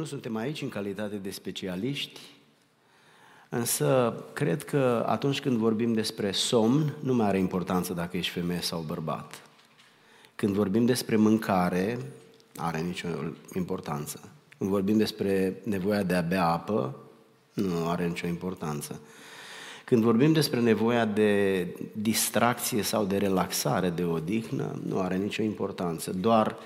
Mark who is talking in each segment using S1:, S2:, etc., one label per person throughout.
S1: Nu suntem aici în calitate de specialiști, însă cred că atunci când vorbim despre somn, nu mai are importanță dacă ești femeie sau bărbat. Când vorbim despre mâncare, are nicio importanță. Când vorbim despre nevoia de a bea apă, nu are nicio importanță. Când vorbim despre nevoia de distracție sau de relaxare, de odihnă, nu are nicio importanță. Doar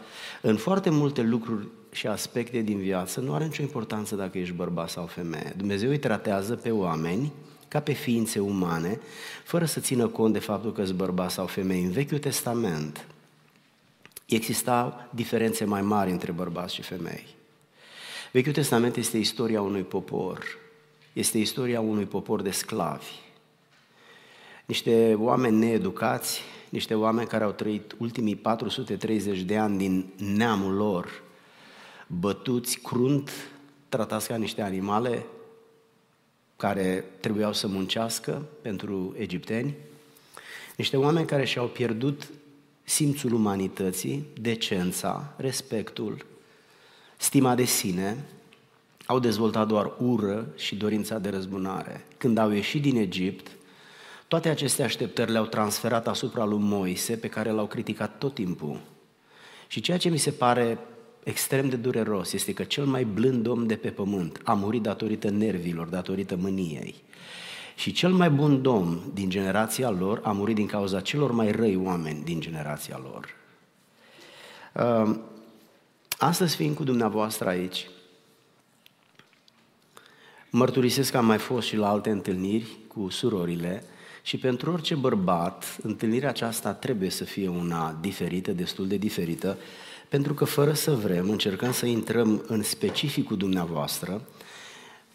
S1: în foarte multe lucruri și aspecte din viață nu are nicio importanță dacă ești bărbat sau femeie. Dumnezeu îi tratează pe oameni ca pe ființe umane, fără să țină cont de faptul că sunt bărbat sau femeie. În Vechiul Testament existau diferențe mai mari între bărbați și femei. Vechiul Testament este istoria unui popor, este istoria unui popor de sclavi. Niște oameni needucați, niște oameni care au trăit ultimii 430 de ani din neamul lor, bătuți crunt, tratați ca niște animale care trebuiau să muncească pentru egipteni, niște oameni care și-au pierdut simțul umanității, decența, respectul, stima de sine, au dezvoltat doar ură și dorința de răzbunare. Când au ieșit din Egipt, toate aceste așteptări le-au transferat asupra lui Moise, pe care l-au criticat tot timpul. Și ceea ce mi se pare extrem de dureros este că cel mai blând om de pe pământ a murit datorită nervilor, datorită mâniei. Și cel mai bun domn din generația lor a murit din cauza celor mai răi oameni din generația lor. Uh, astăzi fiind cu dumneavoastră aici, mărturisesc că am mai fost și la alte întâlniri cu surorile și pentru orice bărbat, întâlnirea aceasta trebuie să fie una diferită, destul de diferită, pentru că fără să vrem încercăm să intrăm în specificul dumneavoastră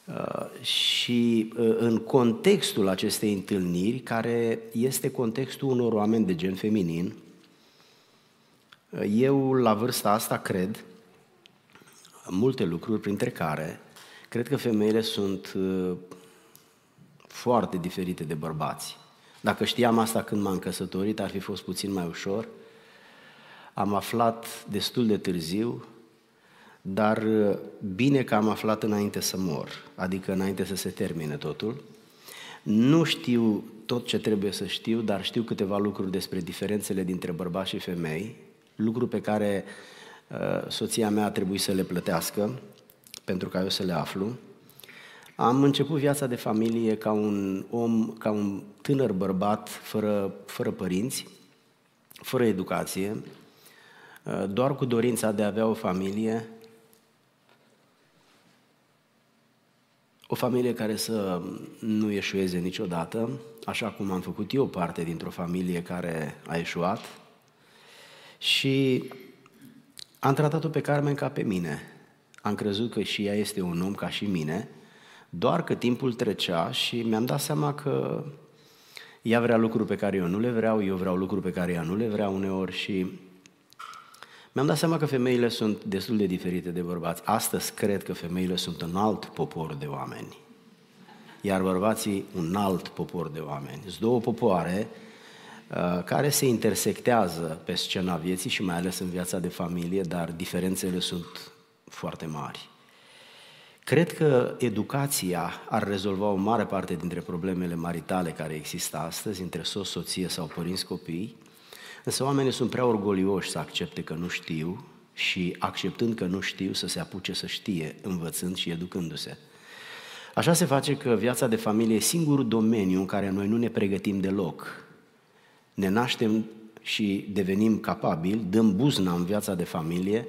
S1: uh, și uh, în contextul acestei întâlniri, care este contextul unor oameni de gen feminin. Uh, eu, la vârsta asta, cred multe lucruri, printre care cred că femeile sunt foarte diferite de bărbați. Dacă știam asta când m-am căsătorit, ar fi fost puțin mai ușor – am aflat destul de târziu, dar uh, bine că am aflat înainte să mor, adică înainte să se termine totul. Nu știu tot ce trebuie să știu, dar știu câteva lucruri despre diferențele dintre bărbați și femei, lucruri pe care uh, soția mea a trebuit să le plătească pentru ca eu să le aflu. Am început viața de familie ca un om, ca un tânăr bărbat fără, fără părinți, fără educație, Uh, doar cu dorința de a avea o familie, o familie care să nu eșueze niciodată, așa cum am făcut eu parte dintr-o familie care a eșuat și am tratat-o pe Carmen ca pe mine. Am crezut că și ea este un om ca și mine, doar că timpul trecea și mi-am dat seama că ea vrea lucruri pe care eu nu le vreau, eu vreau lucruri pe care ea nu le vrea uneori și mi-am dat seama că femeile sunt destul de diferite de bărbați. Astăzi cred că femeile sunt un alt popor de oameni, iar bărbații un alt popor de oameni. Sunt două popoare uh, care se intersectează pe scena vieții și mai ales în viața de familie, dar diferențele sunt foarte mari. Cred că educația ar rezolva o mare parte dintre problemele maritale care există astăzi între soț, soție sau părinți copii, Însă oamenii sunt prea orgolioși să accepte că nu știu și acceptând că nu știu să se apuce să știe, învățând și educându-se. Așa se face că viața de familie e singurul domeniu în care noi nu ne pregătim deloc. Ne naștem și devenim capabili, dăm buzna în viața de familie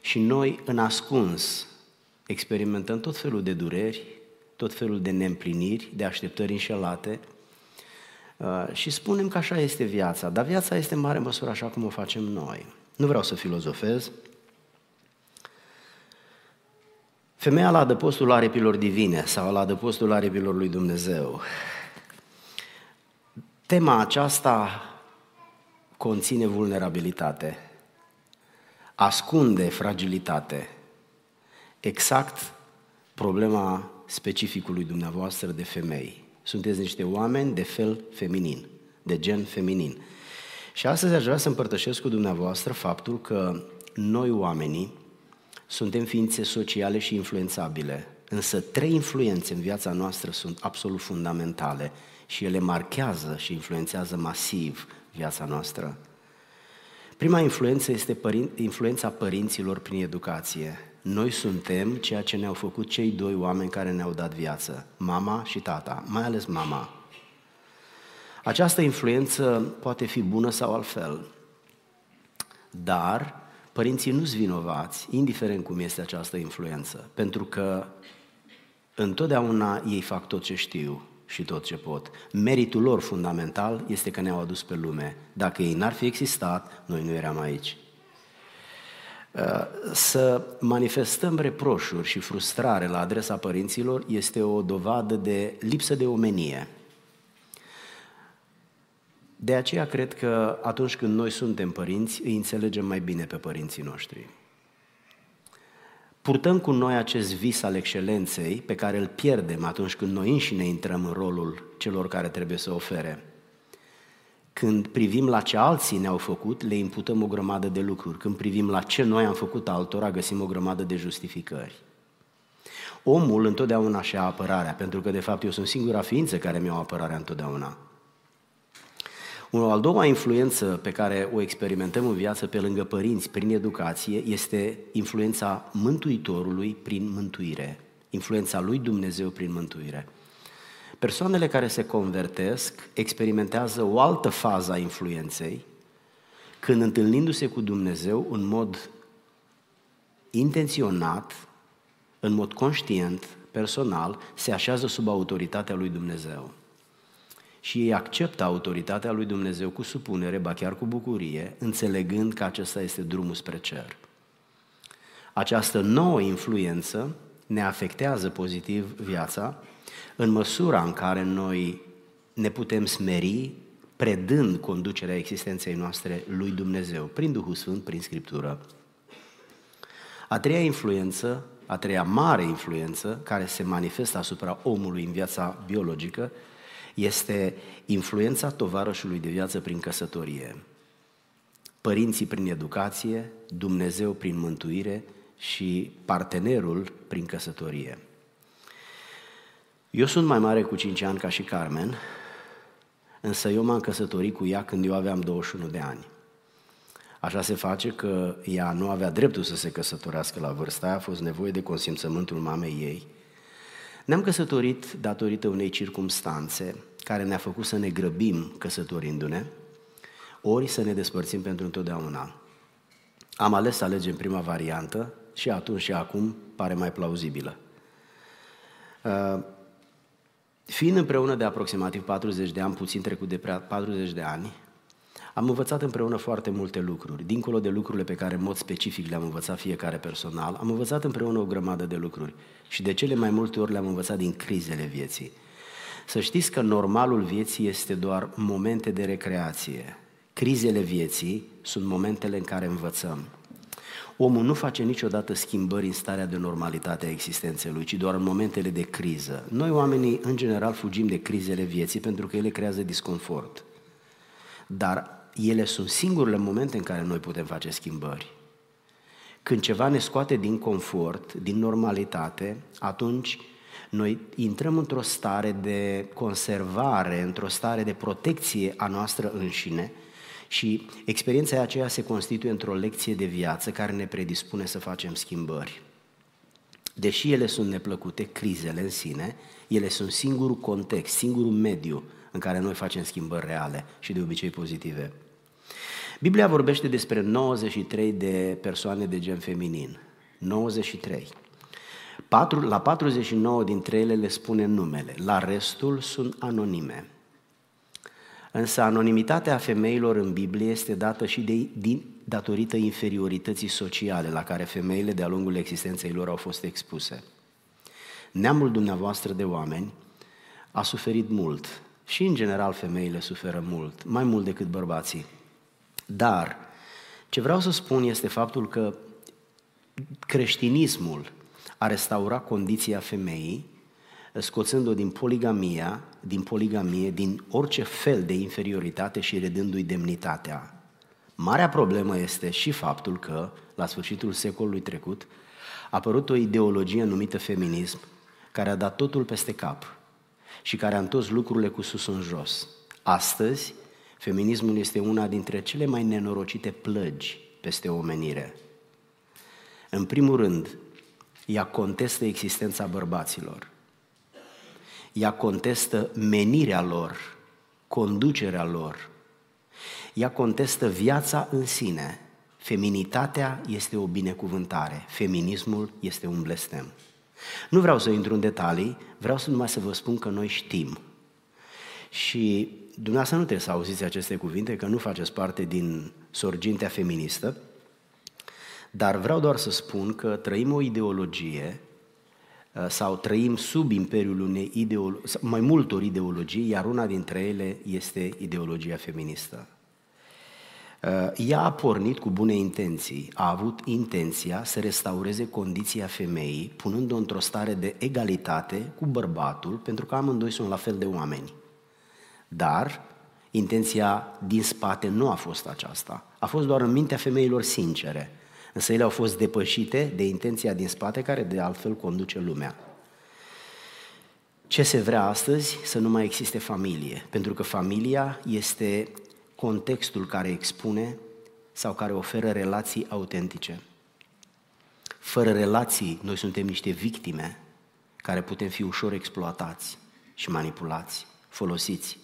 S1: și noi, în ascuns, experimentăm tot felul de dureri, tot felul de neîmpliniri, de așteptări înșelate, Uh, și spunem că așa este viața, dar viața este în mare măsură așa cum o facem noi. Nu vreau să filozofez. Femeia la adăpostul aripilor divine sau la adăpostul aripilor lui Dumnezeu. Tema aceasta conține vulnerabilitate, ascunde fragilitate, exact problema specificului dumneavoastră de femei. Sunteți niște oameni de fel feminin, de gen feminin. Și astăzi aș vrea să împărtășesc cu dumneavoastră faptul că noi oamenii Suntem ființe sociale și influențabile, însă trei influențe în viața noastră sunt absolut fundamentale și ele marchează și influențează masiv viața noastră. Prima influență este părin- influența părinților prin educație. Noi suntem ceea ce ne-au făcut cei doi oameni care ne-au dat viață, mama și tata, mai ales mama. Această influență poate fi bună sau altfel, dar părinții nu-s vinovați, indiferent cum este această influență, pentru că întotdeauna ei fac tot ce știu și tot ce pot. Meritul lor fundamental este că ne-au adus pe lume. Dacă ei n-ar fi existat, noi nu eram aici. Uh, să manifestăm reproșuri și frustrare la adresa părinților este o dovadă de lipsă de omenie. De aceea cred că atunci când noi suntem părinți, îi înțelegem mai bine pe părinții noștri. Purtăm cu noi acest vis al excelenței pe care îl pierdem atunci când noi înșine intrăm în rolul celor care trebuie să ofere. Când privim la ce alții ne-au făcut, le imputăm o grămadă de lucruri. Când privim la ce noi am făcut altora, găsim o grămadă de justificări. Omul întotdeauna și-a apărarea, pentru că de fapt eu sunt singura ființă care mi-o apărarea întotdeauna. O al doua influență pe care o experimentăm în viață pe lângă părinți prin educație este influența Mântuitorului prin mântuire, influența lui Dumnezeu prin mântuire. Persoanele care se convertesc experimentează o altă fază a influenței când întâlnindu-se cu Dumnezeu în mod intenționat, în mod conștient, personal, se așează sub autoritatea lui Dumnezeu și ei acceptă autoritatea lui Dumnezeu cu supunere, ba chiar cu bucurie, înțelegând că acesta este drumul spre cer. Această nouă influență ne afectează pozitiv viața în măsura în care noi ne putem smeri predând conducerea existenței noastre lui Dumnezeu, prin Duhul Sfânt, prin Scriptură. A treia influență, a treia mare influență care se manifestă asupra omului în viața biologică este influența tovarășului de viață prin căsătorie. Părinții prin educație, Dumnezeu prin mântuire și partenerul prin căsătorie. Eu sunt mai mare cu 5 ani ca și Carmen, însă eu m-am căsătorit cu ea când eu aveam 21 de ani. Așa se face că ea nu avea dreptul să se căsătorească la vârsta aia, a fost nevoie de consimțământul mamei ei. Ne-am căsătorit datorită unei circumstanțe care ne-a făcut să ne grăbim căsătorindu-ne, ori să ne despărțim pentru întotdeauna. Am ales să alegem prima variantă și atunci și acum pare mai plauzibilă. Uh, fiind împreună de aproximativ 40 de ani, puțin trecut de 40 de ani, am învățat împreună foarte multe lucruri. Dincolo de lucrurile pe care în mod specific le-am învățat fiecare personal, am învățat împreună o grămadă de lucruri. Și de cele mai multe ori le-am învățat din crizele vieții. Să știți că normalul vieții este doar momente de recreație. Crizele vieții sunt momentele în care învățăm. Omul nu face niciodată schimbări în starea de normalitate a existenței lui, ci doar în momentele de criză. Noi oamenii, în general, fugim de crizele vieții pentru că ele creează disconfort. Dar ele sunt singurele momente în care noi putem face schimbări. Când ceva ne scoate din confort, din normalitate, atunci noi intrăm într-o stare de conservare, într-o stare de protecție a noastră înșine și experiența aceea se constituie într-o lecție de viață care ne predispune să facem schimbări. Deși ele sunt neplăcute, crizele în sine, ele sunt singurul context, singurul mediu în care noi facem schimbări reale și de obicei pozitive. Biblia vorbește despre 93 de persoane de gen feminin. 93. Patru, la 49 dintre ele le spune numele, la restul sunt anonime. Însă anonimitatea femeilor în Biblie este dată și de, din, datorită inferiorității sociale la care femeile de-a lungul existenței lor au fost expuse. Neamul dumneavoastră de oameni a suferit mult și în general femeile suferă mult, mai mult decât bărbații. Dar ce vreau să spun este faptul că creștinismul a restaura condiția femeii, scoțând-o din poligamia, din poligamie, din orice fel de inferioritate și redându-i demnitatea. Marea problemă este și faptul că, la sfârșitul secolului trecut, a apărut o ideologie numită feminism, care a dat totul peste cap și care a întors lucrurile cu sus în jos. Astăzi, feminismul este una dintre cele mai nenorocite plăgi peste omenire. În primul rând, ea contestă existența bărbaților. Ea contestă menirea lor, conducerea lor. Ea contestă viața în sine. Feminitatea este o binecuvântare, feminismul este un blestem. Nu vreau să intru în detalii, vreau să numai să vă spun că noi știm. Și dumneavoastră nu trebuie să auziți aceste cuvinte, că nu faceți parte din sorgintea feministă, dar vreau doar să spun că trăim o ideologie uh, sau trăim sub imperiul unei ideolo- mai multor ideologii, iar una dintre ele este ideologia feministă. Uh, ea a pornit cu bune intenții, a avut intenția să restaureze condiția femeii, punând-o într-o stare de egalitate cu bărbatul, pentru că amândoi sunt la fel de oameni. Dar intenția din spate nu a fost aceasta. A fost doar în mintea femeilor sincere, însă ele au fost depășite de intenția din spate care de altfel conduce lumea. Ce se vrea astăzi? Să nu mai existe familie, pentru că familia este contextul care expune sau care oferă relații autentice. Fără relații, noi suntem niște victime care putem fi ușor exploatați și manipulați, folosiți.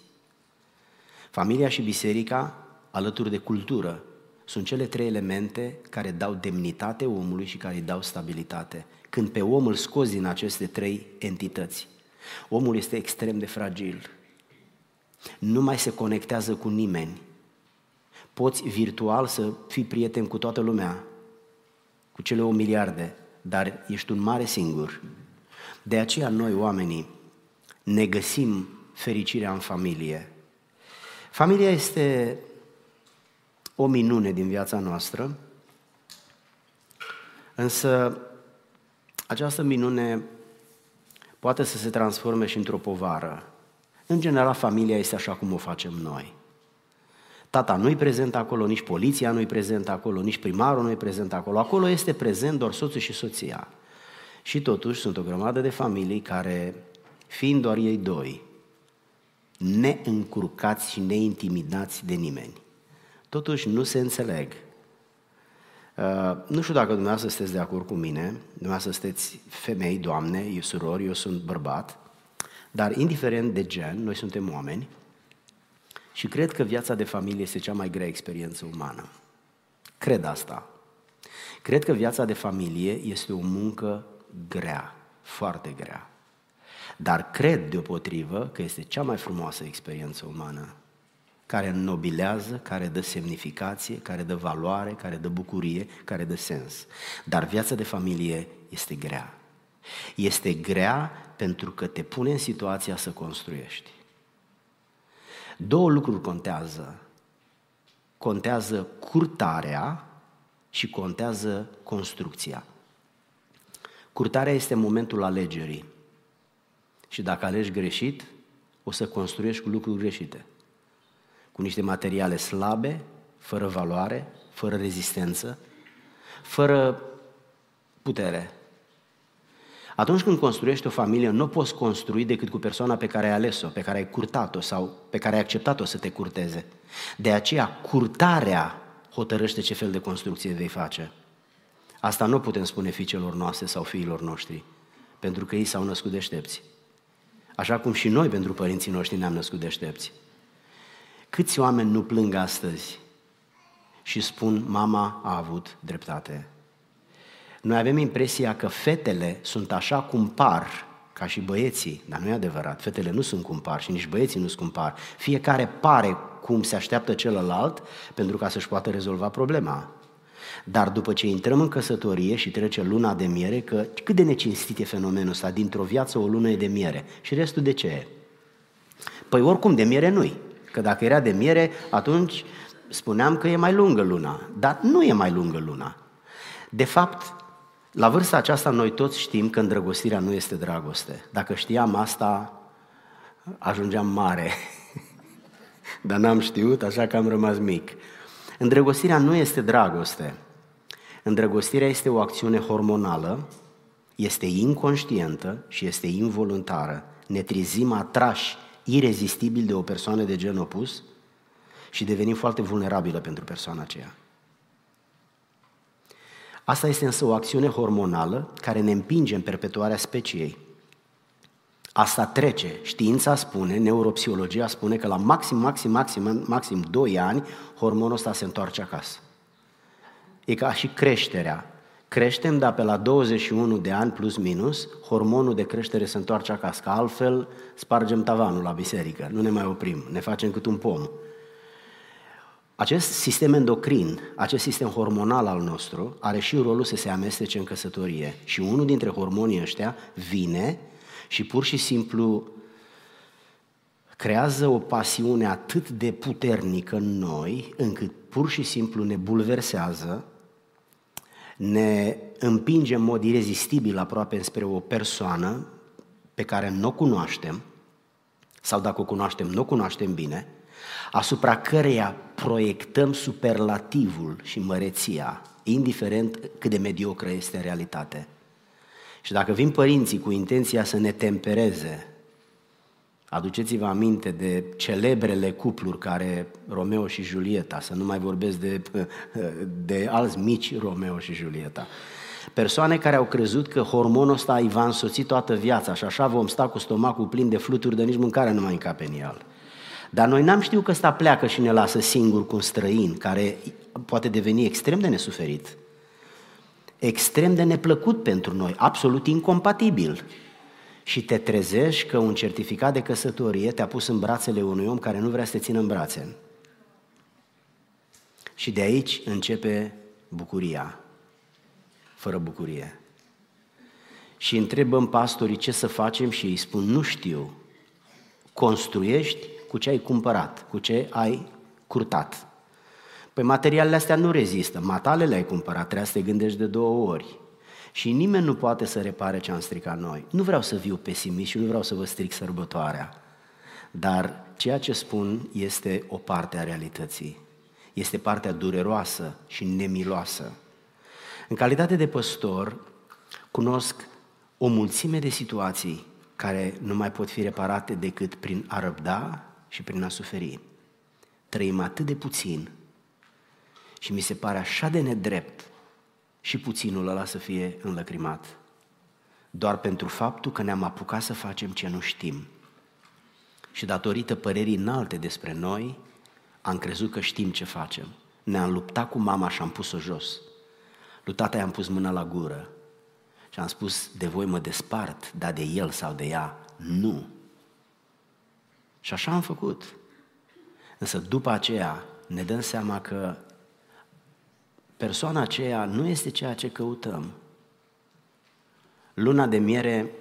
S1: Familia și biserica, alături de cultură, sunt cele trei elemente care dau demnitate omului și care îi dau stabilitate. Când pe om îl scoți din aceste trei entități, omul este extrem de fragil. Nu mai se conectează cu nimeni. Poți virtual să fii prieten cu toată lumea, cu cele o miliarde, dar ești un mare singur. De aceea noi, oamenii, ne găsim fericirea în familie. Familia este o minune din viața noastră, însă această minune poate să se transforme și într-o povară. În general, familia este așa cum o facem noi. Tata nu-i prezent acolo, nici poliția nu-i prezent acolo, nici primarul nu-i prezent acolo. Acolo este prezent doar soțul și soția. Și totuși sunt o grămadă de familii care, fiind doar ei doi, neîncurcați și neintimidați de nimeni, totuși nu se înțeleg. Uh, nu știu dacă dumneavoastră sunteți de acord cu mine, dumneavoastră sunteți femei, doamne, eu surori, eu sunt bărbat, dar indiferent de gen, noi suntem oameni și cred că viața de familie este cea mai grea experiență umană. Cred asta. Cred că viața de familie este o muncă grea, foarte grea. Dar cred deopotrivă că este cea mai frumoasă experiență umană care înnobilează, care dă semnificație, care dă valoare, care dă bucurie, care dă sens. Dar viața de familie este grea. Este grea pentru că te pune în situația să construiești. Două lucruri contează. Contează curtarea și contează construcția. Curtarea este momentul alegerii. Și dacă alegi greșit, o să construiești cu lucruri greșite cu niște materiale slabe, fără valoare, fără rezistență, fără putere. Atunci când construiești o familie, nu poți construi decât cu persoana pe care ai ales-o, pe care ai curtat-o sau pe care ai acceptat-o să te curteze. De aceea, curtarea hotărăște ce fel de construcție vei face. Asta nu putem spune fiicelor noastre sau fiilor noștri, pentru că ei s-au născut deștepți. Așa cum și noi pentru părinții noștri ne-am născut deștepți. Câți oameni nu plâng astăzi și spun, mama a avut dreptate? Noi avem impresia că fetele sunt așa cum par, ca și băieții, dar nu e adevărat, fetele nu sunt cum par și nici băieții nu sunt cum par. Fiecare pare cum se așteaptă celălalt pentru ca să-și poată rezolva problema. Dar după ce intrăm în căsătorie și trece luna de miere, că cât de necinstit e fenomenul ăsta, dintr-o viață o lună e de miere și restul de ce e? Păi oricum de miere nu-i. Că dacă era de miere, atunci spuneam că e mai lungă luna. Dar nu e mai lungă luna. De fapt, la vârsta aceasta noi toți știm că îndrăgostirea nu este dragoste. Dacă știam asta, ajungeam mare. Dar n-am știut, așa că am rămas mic. Îndrăgostirea nu este dragoste. Îndrăgostirea este o acțiune hormonală, este inconștientă și este involuntară. Ne trezim atrași irezistibil de o persoană de gen opus și devenim foarte vulnerabilă pentru persoana aceea. Asta este însă o acțiune hormonală care ne împinge în perpetuarea speciei. Asta trece. Știința spune, neuropsihologia spune că la maxim, maxim, maxim, maxim 2 ani, hormonul ăsta se întoarce acasă. E ca și creșterea. Creștem, dar pe la 21 de ani plus minus, hormonul de creștere se întoarce acasă, că altfel spargem tavanul la biserică, nu ne mai oprim, ne facem cât un pom. Acest sistem endocrin, acest sistem hormonal al nostru, are și rolul să se amestece în căsătorie. Și unul dintre hormonii ăștia vine și pur și simplu creează o pasiune atât de puternică în noi, încât pur și simplu ne bulversează, ne împinge în mod irezistibil aproape spre o persoană pe care nu o cunoaștem, sau dacă o cunoaștem, nu o cunoaștem bine, asupra căreia proiectăm superlativul și măreția, indiferent cât de mediocră este în realitate. Și dacă vin părinții cu intenția să ne tempereze, aduceți-vă aminte de celebrele cupluri care Romeo și Julieta, să nu mai vorbesc de, de alți mici Romeo și Julieta. Persoane care au crezut că hormonul ăsta îi va însoți toată viața și așa vom sta cu stomacul plin de fluturi de nici mâncare nu mai încape în el. Dar noi n-am știut că ăsta pleacă și ne lasă singur cu un străin care poate deveni extrem de nesuferit, extrem de neplăcut pentru noi, absolut incompatibil. Și te trezești că un certificat de căsătorie te-a pus în brațele unui om care nu vrea să te țină în brațe. Și de aici începe bucuria, fără bucurie. Și întrebăm pastorii ce să facem și îi spun, nu știu, construiești cu ce ai cumpărat, cu ce ai curtat. Păi materialele astea nu rezistă, matalele ai cumpărat, trebuie să te gândești de două ori. Și nimeni nu poate să repare ce am stricat noi. Nu vreau să viu pesimist și nu vreau să vă stric sărbătoarea, dar ceea ce spun este o parte a realității. Este partea dureroasă și nemiloasă. În calitate de păstor, cunosc o mulțime de situații care nu mai pot fi reparate decât prin a răbda și prin a suferi. Trăim atât de puțin și mi se pare așa de nedrept și puținul ăla să fie înlăcrimat. Doar pentru faptul că ne-am apucat să facem ce nu știm. Și datorită părerii înalte despre noi, am crezut că știm ce facem. Ne-am luptat cu mama și am pus-o jos. Lui tata i-am pus mâna la gură și am spus, de voi mă despart, dar de el sau de ea, nu. Și așa am făcut. Însă după aceea ne dăm seama că persoana aceea nu este ceea ce căutăm. Luna de miere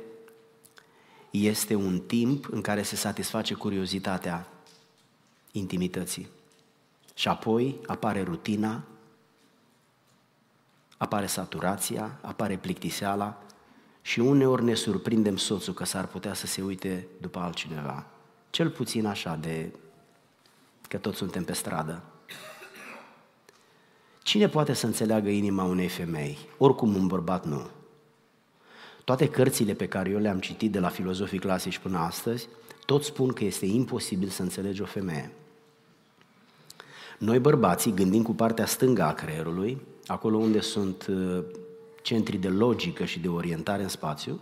S1: este un timp în care se satisface curiozitatea intimității. Și apoi apare rutina, apare saturația, apare plictiseala și uneori ne surprindem soțul că s-ar putea să se uite după altcineva. Cel puțin așa de că toți suntem pe stradă. Cine poate să înțeleagă inima unei femei? Oricum un bărbat nu. Toate cărțile pe care eu le-am citit de la filozofii clasici până astăzi, toți spun că este imposibil să înțelegi o femeie. Noi bărbații gândim cu partea stângă a creierului, acolo unde sunt uh, centri de logică și de orientare în spațiu,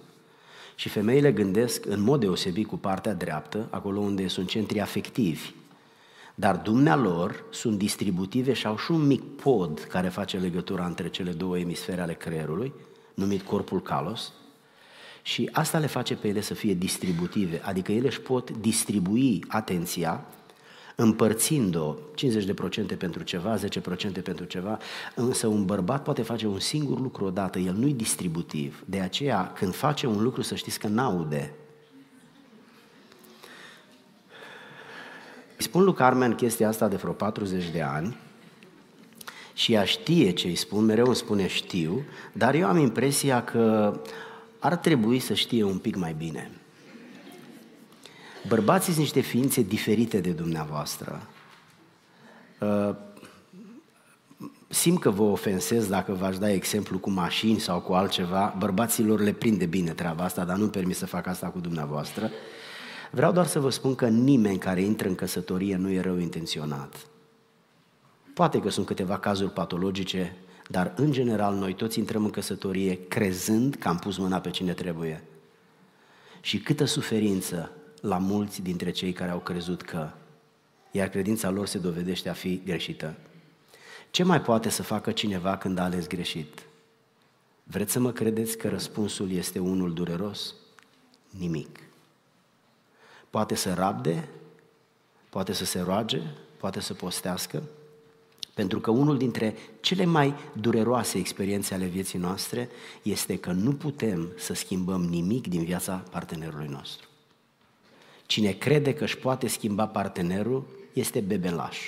S1: și femeile gândesc în mod deosebit cu partea dreaptă, acolo unde sunt centri afectivi. Dar dumnealor sunt distributive și au și un mic pod care face legătura între cele două emisfere ale creierului, numit corpul calos, și asta le face pe ele să fie distributive, adică ele își pot distribui atenția împărțind-o 50% pentru ceva, 10% pentru ceva, însă un bărbat poate face un singur lucru odată, el nu-i distributiv. De aceea, când face un lucru, să știți că n-aude. Îi spun lui Carmen chestia asta de vreo 40 de ani și ea știe ce îi spun, mereu îmi spune știu, dar eu am impresia că ar trebui să știe un pic mai bine. Bărbații sunt niște ființe diferite de dumneavoastră. Uh, simt că vă ofensez dacă v-aș da exemplu cu mașini sau cu altceva. Bărbaților le prinde bine treaba asta, dar nu-mi permis să fac asta cu dumneavoastră. Vreau doar să vă spun că nimeni care intră în căsătorie nu e rău intenționat. Poate că sunt câteva cazuri patologice, dar în general noi toți intrăm în căsătorie crezând că am pus mâna pe cine trebuie. Și câtă suferință la mulți dintre cei care au crezut că, iar credința lor se dovedește a fi greșită. Ce mai poate să facă cineva când a ales greșit? Vreți să mă credeți că răspunsul este unul dureros? Nimic. Poate să rabde, poate să se roage, poate să postească, pentru că unul dintre cele mai dureroase experiențe ale vieții noastre este că nu putem să schimbăm nimic din viața partenerului nostru. Cine crede că își poate schimba partenerul este bebelaș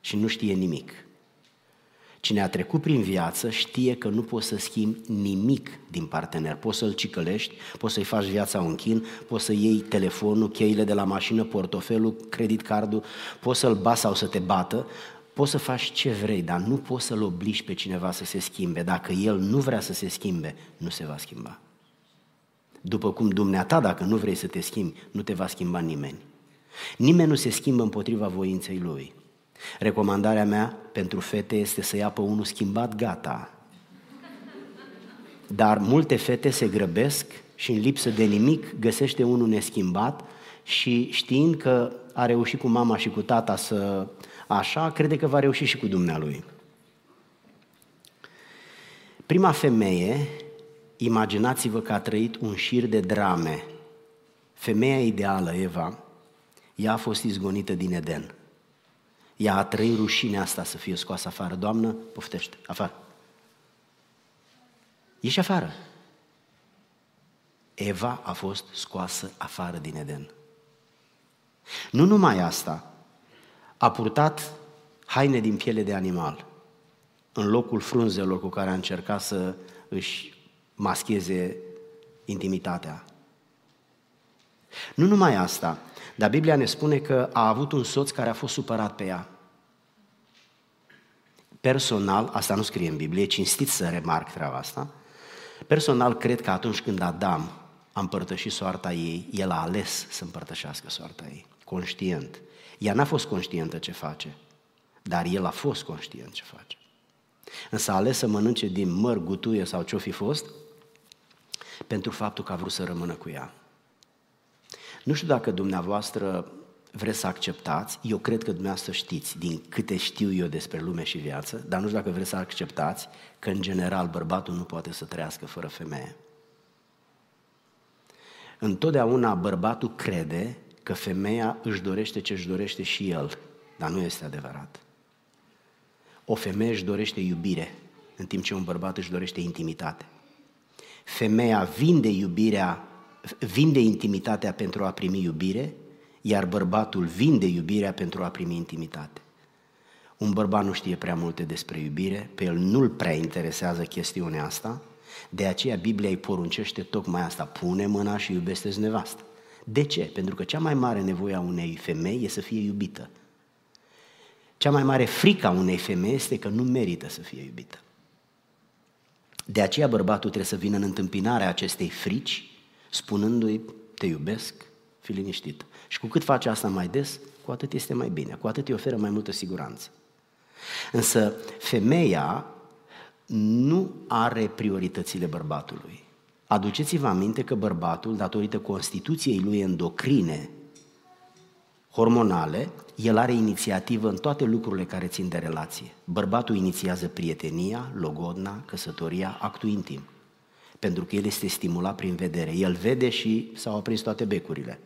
S1: și nu știe nimic. Cine a trecut prin viață știe că nu poți să schimbi nimic din partener. Poți să-l cicălești, poți să-i faci viața un chin, poți să iei telefonul, cheile de la mașină, portofelul, credit cardul, poți să-l ba sau să te bată, poți să faci ce vrei, dar nu poți să-l obligi pe cineva să se schimbe. Dacă el nu vrea să se schimbe, nu se va schimba. După cum dumneata, dacă nu vrei să te schimbi, nu te va schimba nimeni. Nimeni nu se schimbă împotriva voinței lui. Recomandarea mea pentru fete este să ia pe unul schimbat, gata. Dar multe fete se grăbesc și în lipsă de nimic găsește unul neschimbat și știind că a reușit cu mama și cu tata să așa, crede că va reuși și cu dumnealui. Prima femeie, imaginați-vă că a trăit un șir de drame. Femeia ideală, Eva, ea a fost izgonită din Eden. Ea a trăit rușinea asta să fie scoasă afară. Doamnă, poftește, afară. Ieși afară. Eva a fost scoasă afară din Eden. Nu numai asta, a purtat haine din piele de animal în locul frunzelor cu care a încercat să își mascheze intimitatea. Nu numai asta, dar Biblia ne spune că a avut un soț care a fost supărat pe ea. Personal, asta nu scrie în Biblie, cinstit să remarc treaba asta, personal cred că atunci când Adam a împărtășit soarta ei, el a ales să împărtășească soarta ei, conștient. Ea n-a fost conștientă ce face, dar el a fost conștient ce face. Însă a ales să mănânce din măr, gutuie sau ce-o fi fost, pentru faptul că a vrut să rămână cu ea. Nu știu dacă dumneavoastră vreți să acceptați, eu cred că dumneavoastră știți din câte știu eu despre lume și viață, dar nu știu dacă vreți să acceptați că în general bărbatul nu poate să trăiască fără femeie. Întotdeauna bărbatul crede că femeia își dorește ce își dorește și el, dar nu este adevărat. O femeie își dorește iubire, în timp ce un bărbat își dorește intimitate. Femeia vinde iubirea, vinde intimitatea pentru a primi iubire, iar bărbatul vinde iubirea pentru a primi intimitate. Un bărbat nu știe prea multe despre iubire, pe el nu-l prea interesează chestiunea asta, de aceea Biblia îi poruncește tocmai asta, pune mâna și iubește nevastă. De ce? Pentru că cea mai mare nevoie a unei femei e să fie iubită. Cea mai mare frică a unei femei este că nu merită să fie iubită. De aceea bărbatul trebuie să vină în întâmpinarea acestei frici, spunându-i, te iubesc, fi liniștit. Și cu cât face asta mai des, cu atât este mai bine, cu atât îi oferă mai multă siguranță. Însă femeia nu are prioritățile bărbatului. Aduceți-vă aminte că bărbatul, datorită constituției lui endocrine, hormonale, el are inițiativă în toate lucrurile care țin de relație. Bărbatul inițiază prietenia, logodna, căsătoria, actul intim. Pentru că el este stimulat prin vedere. El vede și s-au aprins toate becurile.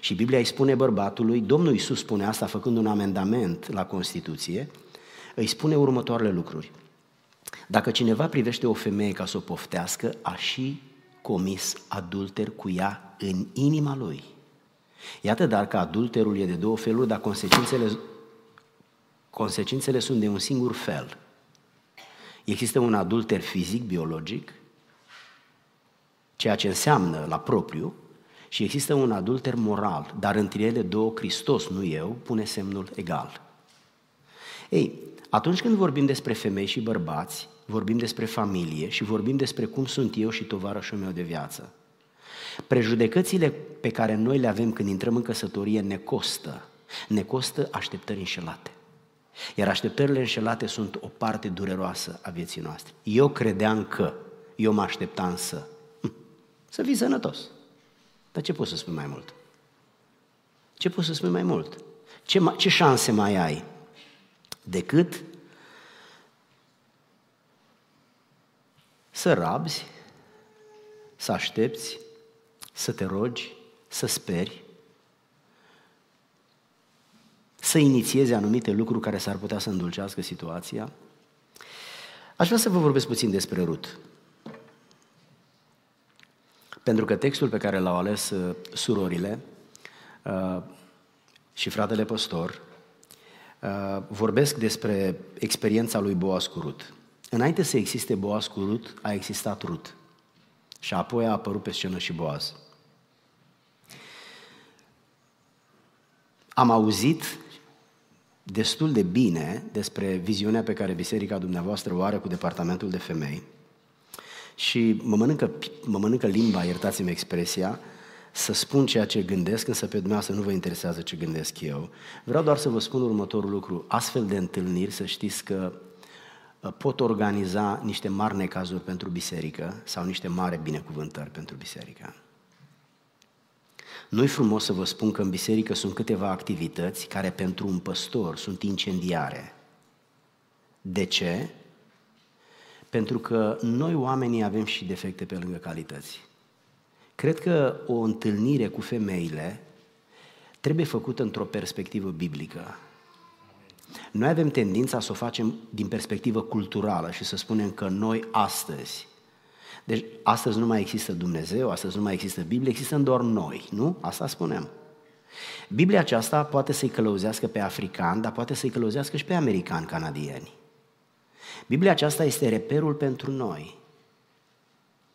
S1: Și Biblia îi spune bărbatului, Domnul Iisus spune asta făcând un amendament la Constituție, îi spune următoarele lucruri. Dacă cineva privește o femeie ca să o poftească, a și comis adulter cu ea în inima lui. Iată dar că adulterul e de două feluri, dar consecințele, consecințele sunt de un singur fel. Există un adulter fizic, biologic, ceea ce înseamnă la propriu, și există un adulter moral, dar între ele două, Hristos, nu eu, pune semnul egal. Ei, Atunci când vorbim despre femei și bărbați, vorbim despre familie și vorbim despre cum sunt eu și tovarășul meu de viață. Prejudecățile pe care noi le avem când intrăm în căsătorie ne costă. Ne costă așteptări înșelate. Iar așteptările înșelate sunt o parte dureroasă a vieții noastre. Eu credeam că, eu mă așteptam să. Hm, să fii sănătos. Dar ce poți să spui mai mult? Ce poți să spui mai mult? Ce, ce șanse mai ai? Decât să rabzi, să aștepți, să te rogi, să speri, să inițiezi anumite lucruri care s-ar putea să îndulcească situația. Aș vrea să vă vorbesc puțin despre Rut. Pentru că textul pe care l-au ales uh, surorile uh, și fratele păstor uh, vorbesc despre experiența lui Boaz cu Rut. Înainte să existe Boaz cu Rut, a existat Rut. Și apoi a apărut pe scenă și Boaz. Am auzit destul de bine despre viziunea pe care biserica dumneavoastră o are cu departamentul de femei și mă mănâncă, mă mănâncă limba, iertați-mi expresia, să spun ceea ce gândesc, însă pe dumneavoastră nu vă interesează ce gândesc eu. Vreau doar să vă spun următorul lucru. Astfel de întâlniri, să știți că uh, pot organiza niște mari necazuri pentru biserică sau niște mari binecuvântări pentru biserică. Nu-i frumos să vă spun că în biserică sunt câteva activități care pentru un păstor sunt incendiare. De ce? Pentru că noi oamenii avem și defecte pe lângă calități. Cred că o întâlnire cu femeile trebuie făcută într-o perspectivă biblică. Noi avem tendința să o facem din perspectivă culturală și să spunem că noi astăzi deci astăzi nu mai există Dumnezeu, astăzi nu mai există Biblie, există doar noi, nu? Asta spunem. Biblia aceasta poate să-i călăuzească pe africani, dar poate să-i călăuzească și pe americani canadieni. Biblia aceasta este reperul pentru noi.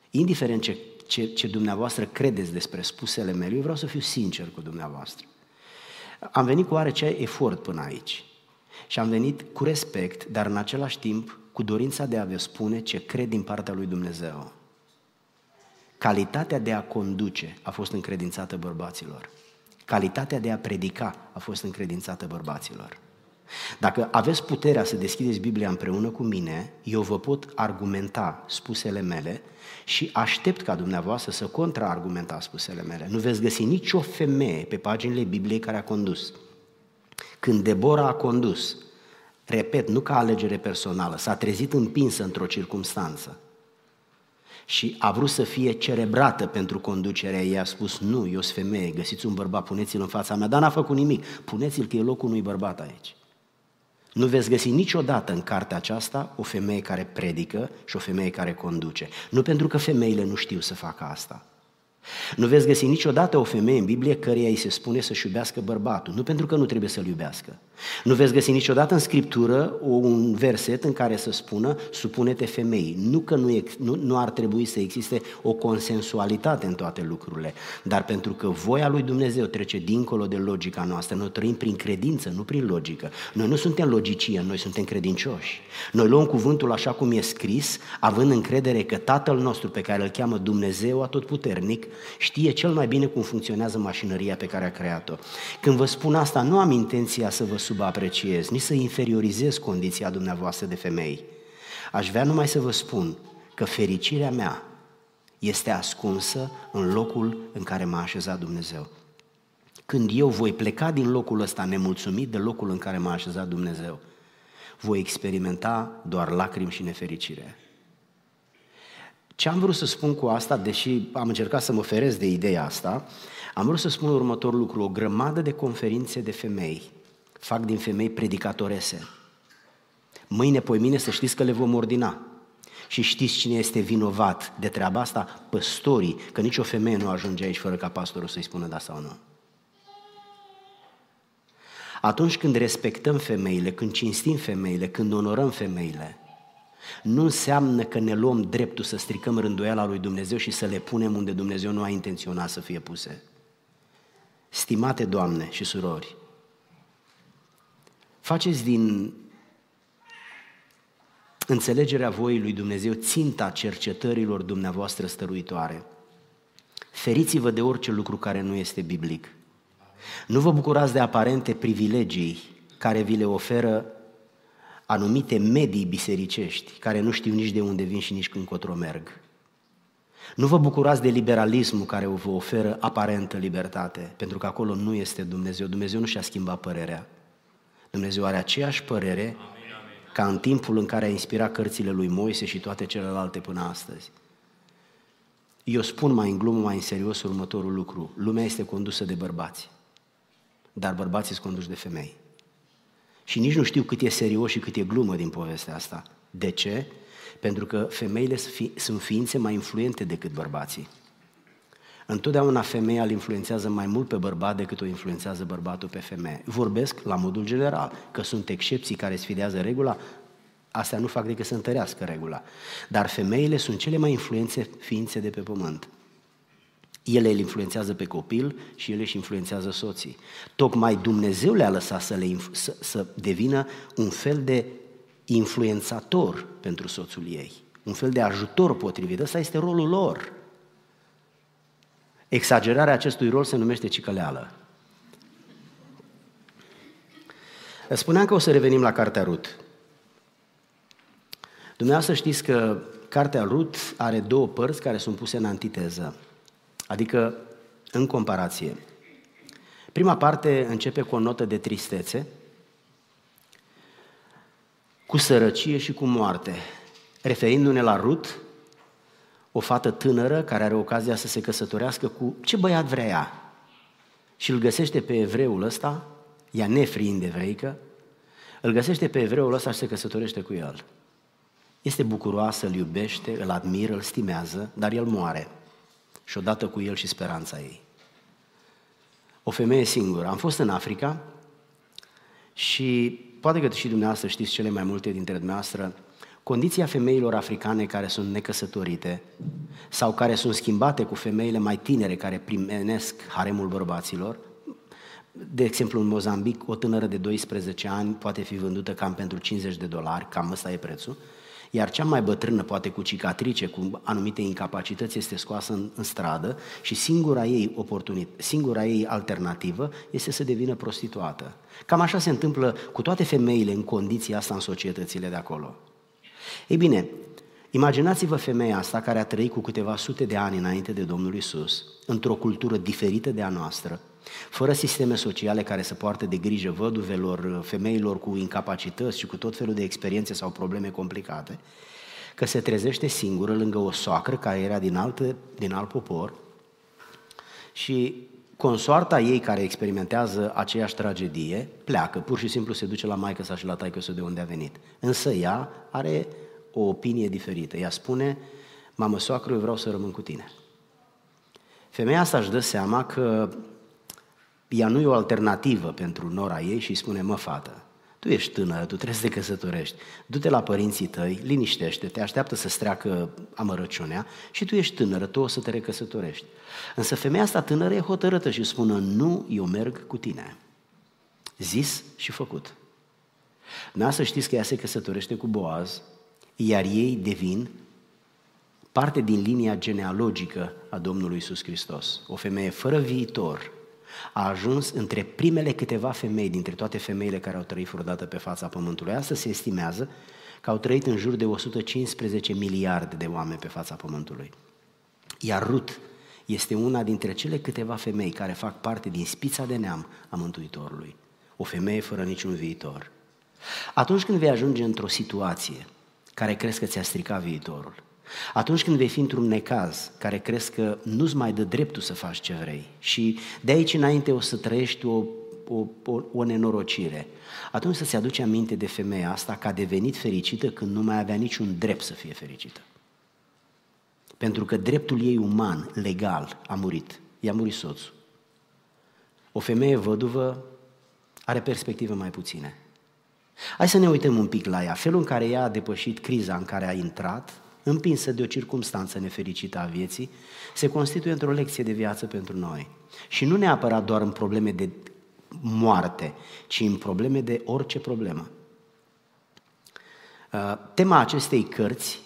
S1: Indiferent ce, ce, ce dumneavoastră credeți despre spusele mele, eu vreau să fiu sincer cu dumneavoastră. Am venit cu oarece efort până aici. Și am venit cu respect, dar în același timp cu dorința de a vă spune ce cred din partea lui Dumnezeu. Calitatea de a conduce a fost încredințată bărbaților. Calitatea de a predica a fost încredințată bărbaților. Dacă aveți puterea să deschideți Biblia împreună cu mine, eu vă pot argumenta spusele mele și aștept ca dumneavoastră să contraargumentați spusele mele. Nu veți găsi nicio femeie pe paginile Bibliei care a condus. Când Debora a condus, repet, nu ca alegere personală, s-a trezit împinsă într-o circunstanță și a vrut să fie cerebrată pentru conducerea ei, a spus, nu, eu sunt femeie, găsiți un bărbat, puneți-l în fața mea, dar n-a făcut nimic, puneți-l că e locul unui bărbat aici. Nu veți găsi niciodată în cartea aceasta o femeie care predică și o femeie care conduce. Nu pentru că femeile nu știu să facă asta, nu veți găsi niciodată o femeie în Biblie căreia îi se spune să-și iubească bărbatul, nu pentru că nu trebuie să-l iubească. Nu veți găsi niciodată în Scriptură un verset în care să spună supune-te femeii. Nu că nu, nu, nu ar trebui să existe o consensualitate în toate lucrurile, dar pentru că voia lui Dumnezeu trece dincolo de logica noastră. Noi trăim prin credință, nu prin logică. Noi nu suntem logicie, noi suntem credincioși. Noi luăm cuvântul așa cum e scris, având încredere că Tatăl nostru pe care îl cheamă Dumnezeu atotputernic știe cel mai bine cum funcționează mașinăria pe care a creat-o. Când vă spun asta, nu am intenția să vă subapreciez, nici să inferiorizez condiția dumneavoastră de femei. Aș vrea numai să vă spun că fericirea mea este ascunsă în locul în care m-a așezat Dumnezeu. Când eu voi pleca din locul ăsta nemulțumit de locul în care m-a așezat Dumnezeu, voi experimenta doar lacrimi și nefericire. Ce am vrut să spun cu asta, deși am încercat să mă ferez de ideea asta, am vrut să spun următorul lucru. O grămadă de conferințe de femei fac din femei predicatorese. Mâine, mine să știți că le vom ordina. Și știți cine este vinovat de treaba asta? Păstorii, că nicio femeie nu ajunge aici fără ca pastorul să-i spună da sau nu. Atunci când respectăm femeile, când cinstim femeile, când onorăm femeile, nu înseamnă că ne luăm dreptul să stricăm rânduiala lui Dumnezeu și să le punem unde Dumnezeu nu a intenționat să fie puse. Stimate doamne și surori, faceți din înțelegerea voii lui Dumnezeu, ținta cercetărilor dumneavoastră stăruitoare. Feriți-vă de orice lucru care nu este biblic. Nu vă bucurați de aparente privilegii care vi le oferă anumite medii bisericești, care nu știu nici de unde vin și nici încotro merg. Nu vă bucurați de liberalismul care vă oferă aparentă libertate, pentru că acolo nu este Dumnezeu. Dumnezeu nu și-a schimbat părerea. Dumnezeu are aceeași părere ca în timpul în care a inspirat cărțile lui Moise și toate celelalte până astăzi. Eu spun mai în glumă, mai în serios următorul lucru. Lumea este condusă de bărbați, dar bărbații sunt conduși de femei. Și nici nu știu cât e serios și cât e glumă din povestea asta. De ce? Pentru că femeile sunt ființe mai influente decât bărbații. Întotdeauna femeia îl influențează mai mult pe bărbat decât o influențează bărbatul pe femeie. Vorbesc la modul general, că sunt excepții care sfidează regula, astea nu fac decât să întărească regula. Dar femeile sunt cele mai influențe ființe de pe pământ. Ele îl influențează pe copil și ele își influențează soții. Tocmai Dumnezeu le-a lăsat să, le, să, să devină un fel de influențator pentru soțul ei, un fel de ajutor potrivit. Ăsta este rolul lor. Exagerarea acestui rol se numește cicăleală. Spuneam că o să revenim la Cartea Rut. Dumneavoastră știți că Cartea Rut are două părți care sunt puse în antiteză, adică în comparație. Prima parte începe cu o notă de tristețe, cu sărăcie și cu moarte, referindu-ne la Rut, o fată tânără care are ocazia să se căsătorească cu ce băiat vrea ea. Și îl găsește pe evreul ăsta, ea nefriind evreică, îl găsește pe evreul ăsta și se căsătorește cu el. Este bucuroasă, îl iubește, îl admiră, îl stimează, dar el moare. Și odată cu el și speranța ei. O femeie singură. Am fost în Africa și poate că și dumneavoastră știți cele mai multe dintre dumneavoastră, condiția femeilor africane care sunt necăsătorite sau care sunt schimbate cu femeile mai tinere care primenesc haremul bărbaților, de exemplu, în Mozambic, o tânără de 12 ani poate fi vândută cam pentru 50 de dolari, cam ăsta e prețul, iar cea mai bătrână, poate cu cicatrice, cu anumite incapacități, este scoasă în, în stradă și singura ei oportunitate, singura ei alternativă este să devină prostituată. Cam așa se întâmplă cu toate femeile în condiția asta în societățile de acolo. Ei bine, imaginați-vă femeia asta care a trăit cu câteva sute de ani înainte de Domnul Isus, într-o cultură diferită de a noastră, fără sisteme sociale care să poartă de grijă văduvelor, femeilor cu incapacități și cu tot felul de experiențe sau probleme complicate, că se trezește singură lângă o soacră care era din, altă, din alt popor și consoarta ei care experimentează aceeași tragedie pleacă, pur și simplu se duce la maică sa și la taică de unde a venit. Însă ea are o opinie diferită. Ea spune, mamă soacră, eu vreau să rămân cu tine. Femeia asta își dă seama că ea nu e o alternativă pentru nora ei și îi spune, mă, fată, tu ești tânără, tu trebuie să te căsătorești, du-te la părinții tăi, liniștește-te, așteaptă să-ți treacă amărăciunea și tu ești tânără, tu o să te recăsătorești. Însă femeia asta tânără e hotărâtă și spune, nu, eu merg cu tine. Zis și făcut. Nu să știți că ea se căsătorește cu Boaz, iar ei devin parte din linia genealogică a Domnului Isus Hristos. O femeie fără viitor, a ajuns între primele câteva femei dintre toate femeile care au trăit vreodată pe fața Pământului. Astăzi se estimează că au trăit în jur de 115 miliarde de oameni pe fața Pământului. Iar Rut este una dintre cele câteva femei care fac parte din spița de neam a Mântuitorului. O femeie fără niciun viitor. Atunci când vei ajunge într-o situație care crezi că ți-a stricat viitorul, atunci când vei fi într-un necaz care crezi că nu-ți mai dă dreptul să faci ce vrei și de aici înainte o să trăiești o, o, o, o nenorocire, atunci să-ți aduce aminte de femeia asta că a devenit fericită când nu mai avea niciun drept să fie fericită. Pentru că dreptul ei uman, legal, a murit. I-a murit soțul. O femeie văduvă are perspective mai puține. Hai să ne uităm un pic la ea. Felul în care ea a depășit criza în care a intrat, împinsă de o circumstanță nefericită a vieții, se constituie într-o lecție de viață pentru noi. Și nu neapărat doar în probleme de moarte, ci în probleme de orice problemă. Uh, tema acestei cărți,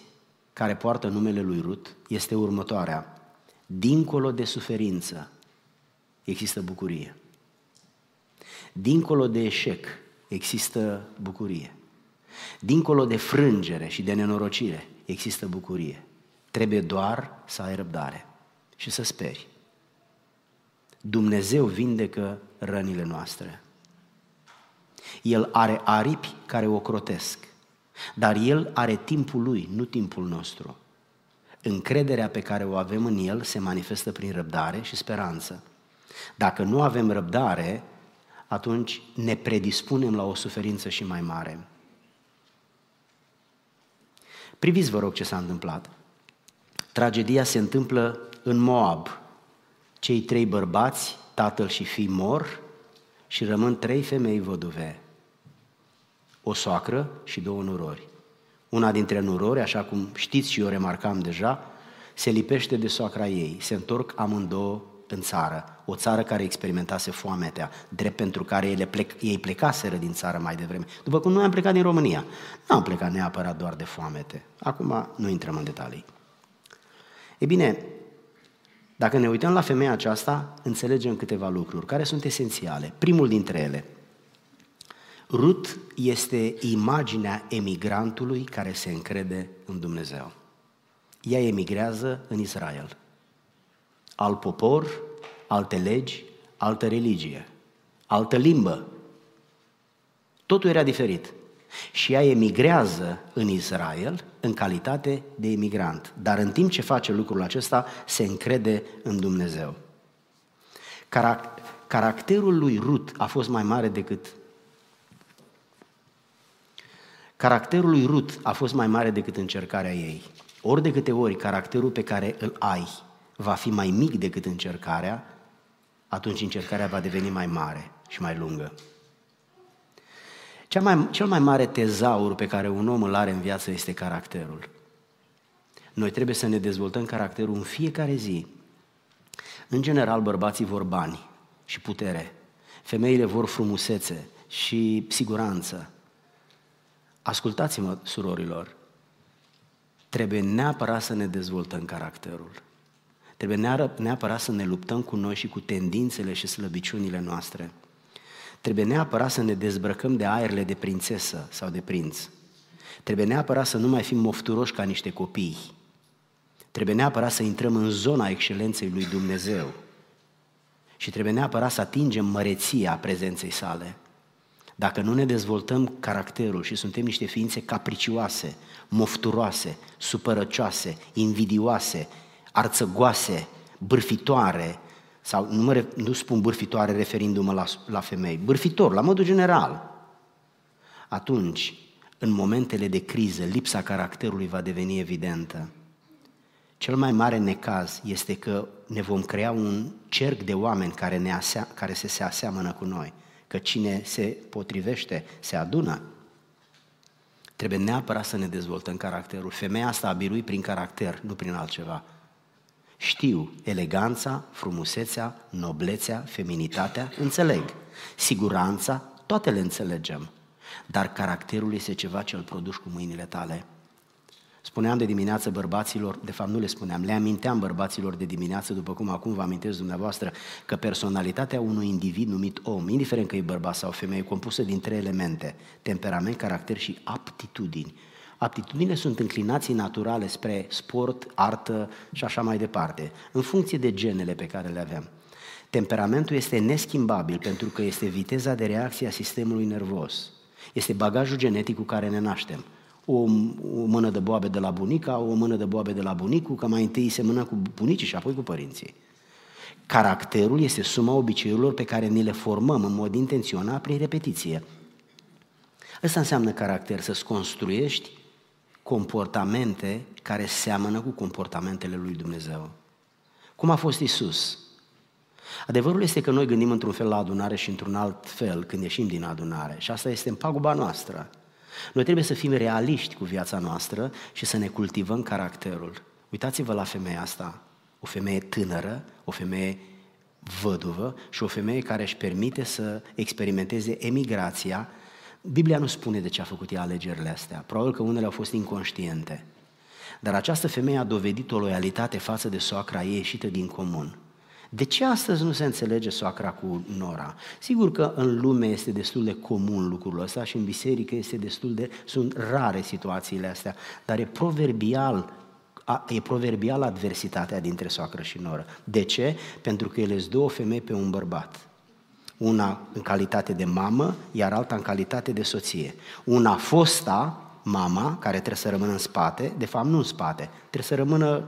S1: care poartă numele lui Rut, este următoarea. Dincolo de suferință există bucurie. Dincolo de eșec există bucurie. Dincolo de frângere și de nenorocire există bucurie. Trebuie doar să ai răbdare și să speri. Dumnezeu vindecă rănile noastre. El are aripi care o crotesc, dar El are timpul Lui, nu timpul nostru. Încrederea pe care o avem în El se manifestă prin răbdare și speranță. Dacă nu avem răbdare, atunci ne predispunem la o suferință și mai mare. Priviți, vă rog, ce s-a întâmplat. Tragedia se întâmplă în Moab. Cei trei bărbați, tatăl și fii mor și rămân trei femei văduve. O soacră și două nurori. Una dintre nurori, așa cum știți și eu remarcam deja, se lipește de soacra ei, se întorc amândouă în țară, o țară care experimentase foametea, drept pentru care ele plec, ei plecaseră din țară mai devreme. După cum noi am plecat din România, nu am plecat neapărat doar de foamete. Acum nu intrăm în detalii. E bine, dacă ne uităm la femeia aceasta, înțelegem câteva lucruri care sunt esențiale. Primul dintre ele, Rut este imaginea emigrantului care se încrede în Dumnezeu. Ea emigrează în Israel alt popor, alte legi, altă religie, altă limbă. Totul era diferit. Și ea emigrează în Israel în calitate de emigrant. Dar în timp ce face lucrul acesta, se încrede în Dumnezeu. Carac- caracterul lui Rut a fost mai mare decât Caracterul lui Rut a fost mai mare decât încercarea ei. Ori de câte ori caracterul pe care îl ai va fi mai mic decât încercarea, atunci încercarea va deveni mai mare și mai lungă. Cel mai, cel mai mare tezaur pe care un om îl are în viață este caracterul. Noi trebuie să ne dezvoltăm caracterul în fiecare zi. În general, bărbații vor bani și putere. Femeile vor frumusețe și siguranță. Ascultați-mă, surorilor, trebuie neapărat să ne dezvoltăm caracterul. Trebuie neapărat să ne luptăm cu noi și cu tendințele și slăbiciunile noastre. Trebuie neapărat să ne dezbrăcăm de aerele de prințesă sau de prinț. Trebuie neapărat să nu mai fim mofturoși ca niște copii. Trebuie neapărat să intrăm în zona excelenței lui Dumnezeu. Și trebuie neapărat să atingem măreția prezenței sale. Dacă nu ne dezvoltăm caracterul și suntem niște ființe capricioase, mofturoase, supărăcioase, invidioase, arțăgoase, bârfitoare, sau nu, mă, nu spun bârfitoare referindu-mă la, la femei, bârfitor, la modul general, atunci, în momentele de criză, lipsa caracterului va deveni evidentă. Cel mai mare necaz este că ne vom crea un cerc de oameni care, ne asea, care se, se aseamănă cu noi, că cine se potrivește se adună. Trebuie neapărat să ne dezvoltăm caracterul. Femeia asta a biruit prin caracter, nu prin altceva. Știu eleganța, frumusețea, noblețea, feminitatea, înțeleg. Siguranța, toate le înțelegem. Dar caracterul este ceva ce îl produci cu mâinile tale. Spuneam de dimineață bărbaților, de fapt nu le spuneam, le aminteam bărbaților de dimineață, după cum acum vă amintesc dumneavoastră, că personalitatea unui individ numit om, indiferent că e bărbat sau femeie, e compusă din trei elemente, temperament, caracter și aptitudini. Aptitudinile sunt înclinații naturale spre sport, artă și așa mai departe, în funcție de genele pe care le avem. Temperamentul este neschimbabil pentru că este viteza de reacție a sistemului nervos. Este bagajul genetic cu care ne naștem. O, o mână de boabe de la bunica, o mână de boabe de la bunicul, că mai întâi se mână cu bunicii și apoi cu părinții. Caracterul este suma obiceiurilor pe care ni le formăm în mod intenționat prin repetiție. Asta înseamnă caracter, să-ți construiești comportamente care seamănă cu comportamentele lui Dumnezeu. Cum a fost Isus? Adevărul este că noi gândim într-un fel la adunare și într-un alt fel când ieșim din adunare și asta este în paguba noastră. Noi trebuie să fim realiști cu viața noastră și să ne cultivăm caracterul. Uitați-vă la femeia asta, o femeie tânără, o femeie văduvă și o femeie care își permite să experimenteze emigrația Biblia nu spune de ce a făcut ea alegerile astea. Probabil că unele au fost inconștiente. Dar această femeie a dovedit o loialitate față de soacra ei ieșită din comun. De ce astăzi nu se înțelege soacra cu nora? Sigur că în lume este destul de comun lucrul ăsta și în biserică este destul de, sunt rare situațiile astea, dar e proverbial e proverbial adversitatea dintre soacră și noră. De ce? Pentru că ele sunt două femei pe un bărbat. Una în calitate de mamă, iar alta în calitate de soție. Una fosta, mama, care trebuie să rămână în spate, de fapt nu în spate, trebuie să rămână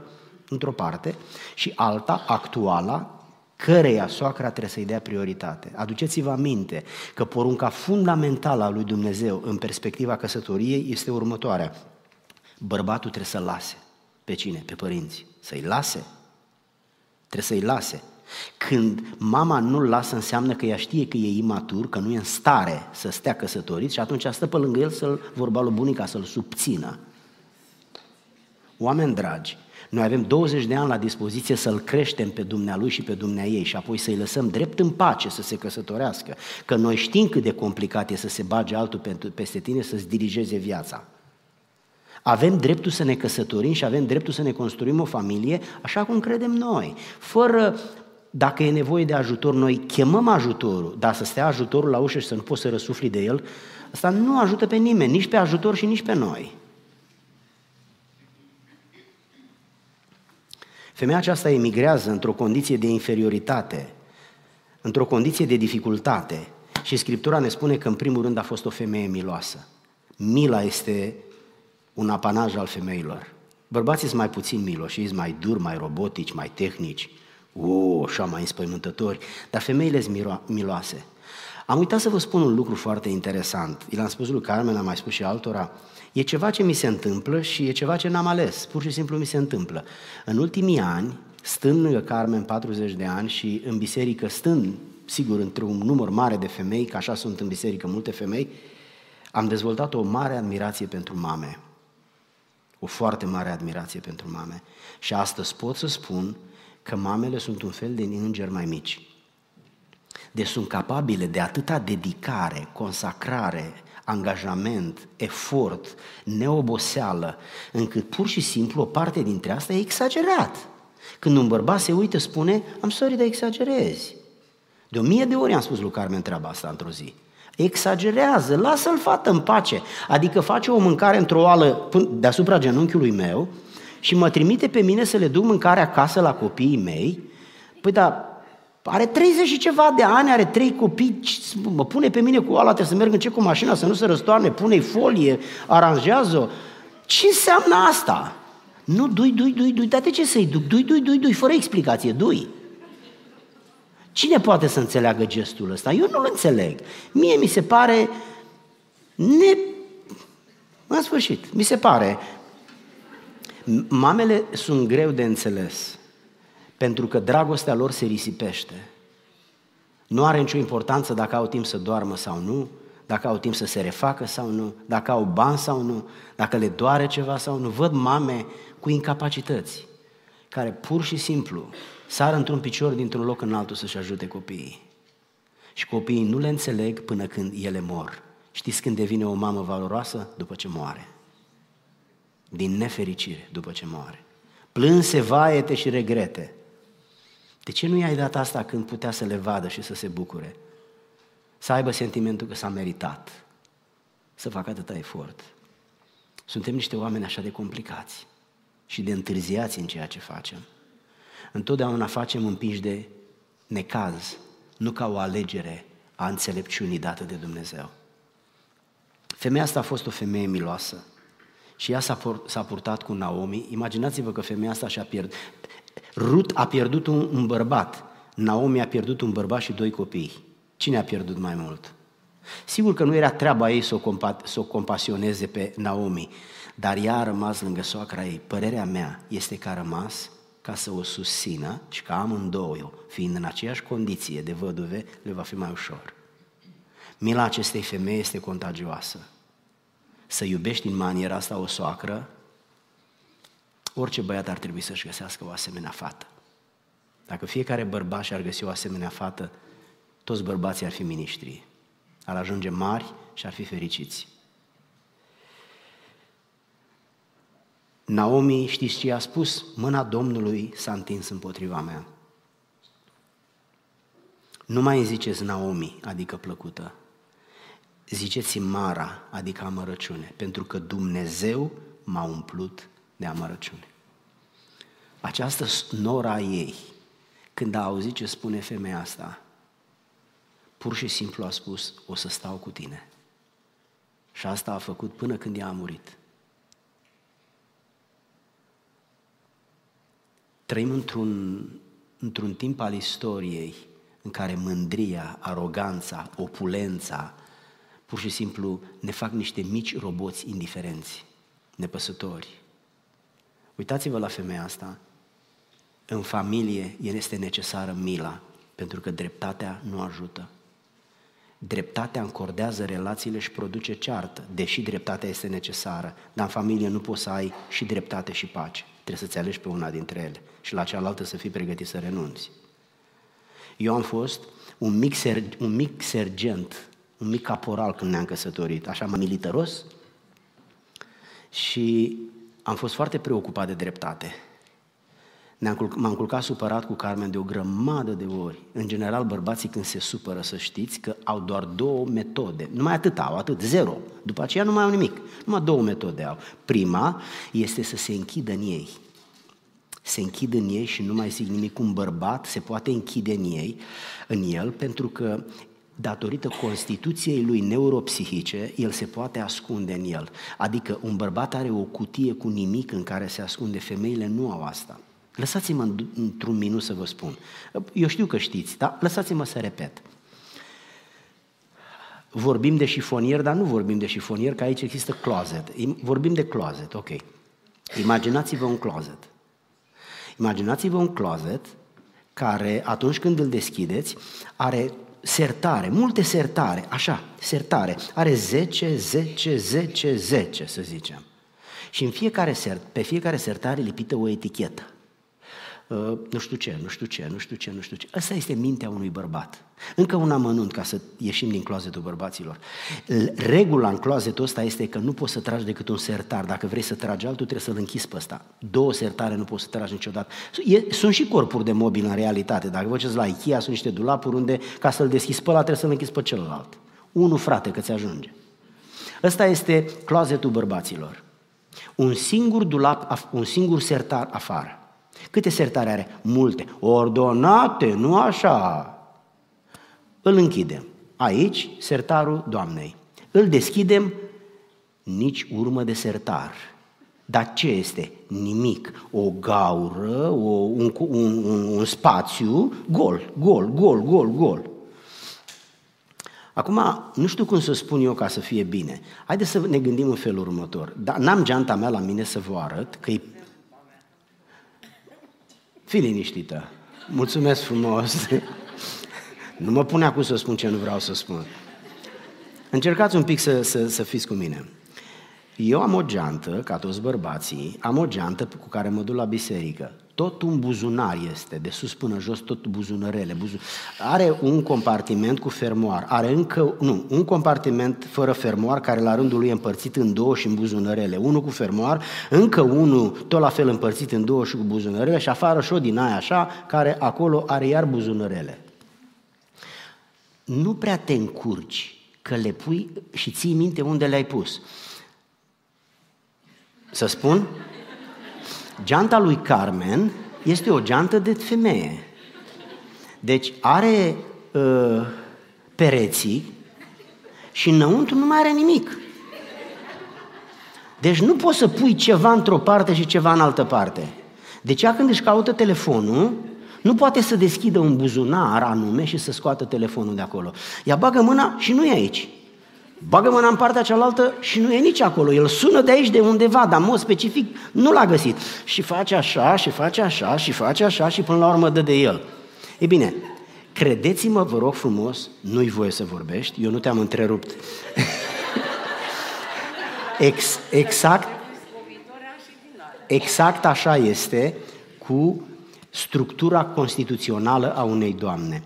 S1: într-o parte, și alta, actuala, căreia soacra trebuie să-i dea prioritate. Aduceți-vă aminte că porunca fundamentală a lui Dumnezeu în perspectiva căsătoriei este următoarea. Bărbatul trebuie să lase. Pe cine? Pe părinți. Să-i lase. Trebuie să-i lase. Când mama nu-l lasă, înseamnă că ea știe că e imatur, că nu e în stare să stea căsătorit și atunci stă pe lângă el să-l vorba lui bunica, să-l subțină. Oameni dragi, noi avem 20 de ani la dispoziție să-l creștem pe dumnealui și pe dumnea ei și apoi să-i lăsăm drept în pace să se căsătorească. Că noi știm cât de complicat e să se bage altul peste tine să-ți dirigeze viața. Avem dreptul să ne căsătorim și avem dreptul să ne construim o familie așa cum credem noi, fără dacă e nevoie de ajutor, noi chemăm ajutorul, dar să stea ajutorul la ușă și să nu poți să răsufli de el, asta nu ajută pe nimeni, nici pe ajutor și nici pe noi. Femeia aceasta emigrează într-o condiție de inferioritate, într-o condiție de dificultate și Scriptura ne spune că în primul rând a fost o femeie miloasă. Mila este un apanaj al femeilor. Bărbații sunt mai puțin miloși, sunt mai duri, mai robotici, mai tehnici, o, așa mai înspăimântători, dar femeile sunt miloase. Am uitat să vă spun un lucru foarte interesant. I l-am spus lui Carmen, am mai spus și altora. E ceva ce mi se întâmplă și e ceva ce n-am ales. Pur și simplu mi se întâmplă. În ultimii ani, stând lângă Carmen 40 de ani și în biserică stând, sigur, într-un număr mare de femei, că așa sunt în biserică multe femei, am dezvoltat o mare admirație pentru mame. O foarte mare admirație pentru mame. Și astăzi pot să spun că mamele sunt un fel de îngeri mai mici. Deci sunt capabile de atâta dedicare, consacrare, angajament, efort, neoboseală, încât pur și simplu o parte dintre asta e exagerat. Când un bărbat se uită, spune, am sorry, dar exagerezi. De o mie de ori am spus lui Carmen treaba asta într-o zi. Exagerează, lasă-l fată în pace. Adică face o mâncare într-o oală deasupra genunchiului meu și mă trimite pe mine să le duc mâncare acasă la copiii mei. Păi da, are 30 și ceva de ani, are trei copii, mă pune pe mine cu oala, trebuie să merg în ce cu mașina, să nu se răstoarne, pune-i folie, aranjează-o. Ce înseamnă asta? Nu, dui, dui, dui, dui, dar de ce să-i duc? Dui, dui, dui, dui, fără explicație, dui. Cine poate să înțeleagă gestul ăsta? Eu nu-l înțeleg. Mie mi se pare ne... În sfârșit, mi se pare. Mamele sunt greu de înțeles, pentru că dragostea lor se risipește. Nu are nicio importanță dacă au timp să doarmă sau nu, dacă au timp să se refacă sau nu, dacă au bani sau nu, dacă le doare ceva sau nu. Văd mame cu incapacități, care pur și simplu sar într-un picior dintr-un loc în altul să-și ajute copiii. Și copiii nu le înțeleg până când ele mor. Știți când devine o mamă valoroasă? După ce moare. Din nefericire, după ce moare. Plânse, vaete și regrete. De ce nu i-ai dat asta când putea să le vadă și să se bucure? Să aibă sentimentul că s-a meritat să facă atâta efort. Suntem niște oameni așa de complicați și de întârziați în ceea ce facem. Întotdeauna facem împinși de necaz, nu ca o alegere a înțelepciunii dată de Dumnezeu. Femeia asta a fost o femeie miloasă și ea s-a, s-a purtat cu Naomi. Imaginați-vă că femeia asta și-a pierdut. Rut a pierdut un, un bărbat, Naomi a pierdut un bărbat și doi copii. Cine a pierdut mai mult? Sigur că nu era treaba ei să o, compa- să o compasioneze pe Naomi, dar ea a rămas lângă soacra ei. Părerea mea este că a rămas ca să o susțină și ca amândouă, fiind în aceeași condiție de văduve, le va fi mai ușor. Mila acestei femei este contagioasă. Să iubești în maniera asta o soacră, orice băiat ar trebui să-și găsească o asemenea fată. Dacă fiecare bărbat și-ar găsi o asemenea fată, toți bărbații ar fi miniștri. Ar ajunge mari și ar fi fericiți. Naomi, știți ce a spus? Mâna Domnului s-a întins împotriva mea. Nu mai ziceți Naomi, adică plăcută. Ziceți Mara, adică amărăciune, pentru că Dumnezeu m-a umplut de amărăciune. Această nora ei, când a auzit ce spune femeia asta, pur și simplu a spus, o să stau cu tine. Și asta a făcut până când ea a murit. Trăim într-un, într-un timp al istoriei în care mândria, aroganța, opulența, pur și simplu ne fac niște mici roboți indiferenți, nepăsători. Uitați-vă la femeia asta. În familie este necesară mila, pentru că dreptatea nu ajută. Dreptatea încordează relațiile și produce ceartă, deși dreptatea este necesară, dar în familie nu poți să ai și dreptate și pace. Trebuie să-ți alegi pe una dintre ele și la cealaltă să fii pregătit să renunți. Eu am fost un mic, ser- un mic sergent, un mic caporal când ne-am căsătorit, așa mai militaros, și am fost foarte preocupat de dreptate. M-am culcat supărat cu Carmen de o grămadă de ori. În general, bărbații când se supără, să știți că au doar două metode. Numai atât au, atât, zero. După aceea nu mai au nimic. Numai două metode au. Prima este să se închidă în ei. Se închid în ei și nu mai zic nimic. Un bărbat se poate închide în ei, în el, pentru că datorită constituției lui neuropsihice, el se poate ascunde în el. Adică un bărbat are o cutie cu nimic în care se ascunde, femeile nu au asta. Lăsați-mă într-un minut să vă spun. Eu știu că știți, dar lăsați-mă să repet. Vorbim de șifonier, dar nu vorbim de șifonier, că aici există closet. Vorbim de closet, ok. Imaginați-vă un closet. Imaginați-vă un closet care, atunci când îl deschideți, are sertare, multe sertare, așa, sertare. Are 10, 10, 10, 10, să zicem. Și în fiecare sert, pe fiecare sertare lipită o etichetă. Uh, nu știu ce, nu știu ce, nu știu ce, nu știu ce. Asta este mintea unui bărbat. Încă un amănunt ca să ieșim din clozetul bărbaților. Regula în clozetul ăsta este că nu poți să tragi decât un sertar. Dacă vrei să tragi altul, trebuie să-l închizi pe ăsta. Două sertare nu poți să tragi niciodată. Sunt și corpuri de mobil în realitate. Dacă vă la Ikea, sunt niște dulapuri unde, ca să-l deschizi pe ăla, trebuie să-l închizi pe celălalt. Unu, frate, că ți ajunge. Ăsta este clozetul bărbaților. Un singur dulap, un singur sertar afară. Câte sertare are? Multe. Ordonate, nu așa. Îl închidem. Aici, sertarul Doamnei. Îl deschidem, nici urmă de sertar. Dar ce este? Nimic. O gaură, o, un, un, un, un spațiu, gol, gol, gol, gol, gol. Acum, nu știu cum să spun eu ca să fie bine. Haideți să ne gândim în felul următor. Dar n-am geanta mea la mine să vă arăt că e Fii liniștită. Mulțumesc frumos. nu mă pune acum să spun ce nu vreau să spun. Încercați un pic să, să, să fiți cu mine. Eu am o geantă, ca toți bărbații, am o geantă cu care mă duc la biserică tot un buzunar este, de sus până jos, tot buzunărele. Buzu... Are un compartiment cu fermoar, are încă, nu, un compartiment fără fermoar, care la rândul lui e împărțit în două și în buzunărele. Unul cu fermoar, încă unul tot la fel împărțit în două și cu buzunărele și afară și o din aia așa, care acolo are iar buzunărele. Nu prea te încurci că le pui și ții minte unde le-ai pus. Să spun? Geanta lui Carmen este o geantă de femeie. Deci are uh, pereții și înăuntru nu mai are nimic. Deci nu poți să pui ceva într-o parte și ceva în altă parte. Deci ea când își caută telefonul, nu poate să deschidă un buzunar anume și să scoată telefonul de acolo. Ea bagă mâna și nu e aici. Bagă mâna în partea cealaltă și nu e nici acolo. El sună de aici, de undeva, dar în mod specific nu l-a găsit. Și face așa, și face așa, și face așa, și până la urmă dă de el. E bine, credeți-mă, vă rog frumos, nu-i voie să vorbești, eu nu te-am întrerupt. Ex, exact, exact așa este cu structura constituțională a unei doamne.